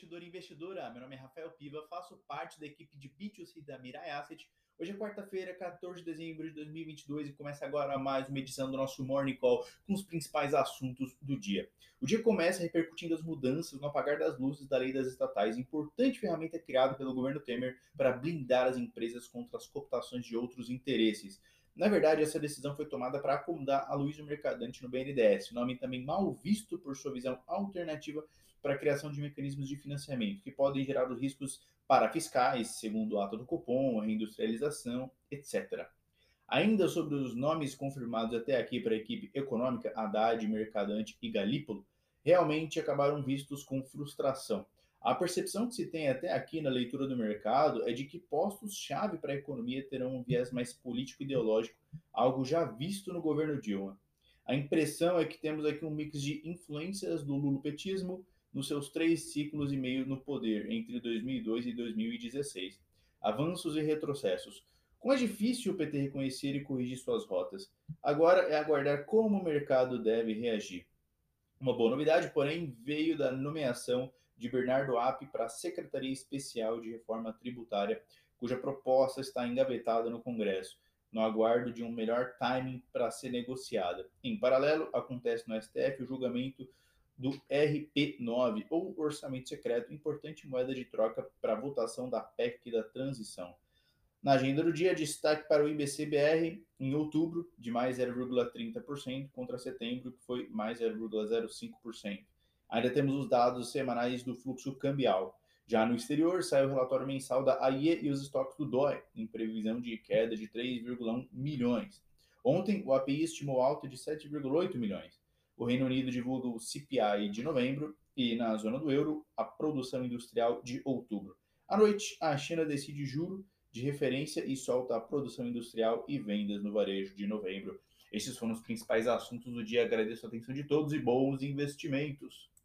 investidor e investidora. Meu nome é Rafael Piva, faço parte da equipe de B2C da Mirai Asset. Hoje é quarta-feira, 14 de dezembro de 2022 e começa agora mais uma edição do nosso Morning Call com os principais assuntos do dia. O dia começa repercutindo as mudanças no apagar das luzes da lei das estatais, importante ferramenta criada pelo governo Temer para blindar as empresas contra as cooptações de outros interesses. Na verdade, essa decisão foi tomada para acomodar a Luiz Mercadante no BNDES, nome também mal visto por sua visão alternativa para a criação de mecanismos de financiamento, que podem gerar os riscos para fiscais, segundo o ato do cupom, reindustrialização, etc. Ainda sobre os nomes confirmados até aqui para a equipe econômica, Haddad, Mercadante e Galípolo, realmente acabaram vistos com frustração. A percepção que se tem até aqui na leitura do mercado é de que postos-chave para a economia terão um viés mais político-ideológico, algo já visto no governo Dilma. A impressão é que temos aqui um mix de influências do lulopetismo nos seus três ciclos e meio no poder, entre 2002 e 2016. Avanços e retrocessos. Como é difícil o PT reconhecer e corrigir suas rotas, agora é aguardar como o mercado deve reagir. Uma boa novidade, porém, veio da nomeação de Bernardo App para a Secretaria Especial de Reforma Tributária, cuja proposta está engavetada no Congresso, no aguardo de um melhor timing para ser negociada. Em paralelo, acontece no STF o julgamento do RP9, ou Orçamento Secreto, importante moeda de troca para a votação da PEC da transição. Na agenda do dia, destaque para o IBCBR em outubro, de mais 0,30%, contra setembro, que foi mais 0,05%. Ainda temos os dados semanais do fluxo cambial. Já no exterior, sai o relatório mensal da AIE e os estoques do DOE, em previsão de queda de 3,1 milhões. Ontem, o API estimou alta de 7,8 milhões. O Reino Unido divulga o CPI de novembro e, na zona do euro, a produção industrial de outubro. À noite, a China decide juro de referência e solta a produção industrial e vendas no varejo de novembro. Esses foram os principais assuntos do dia. Agradeço a atenção de todos e bons investimentos.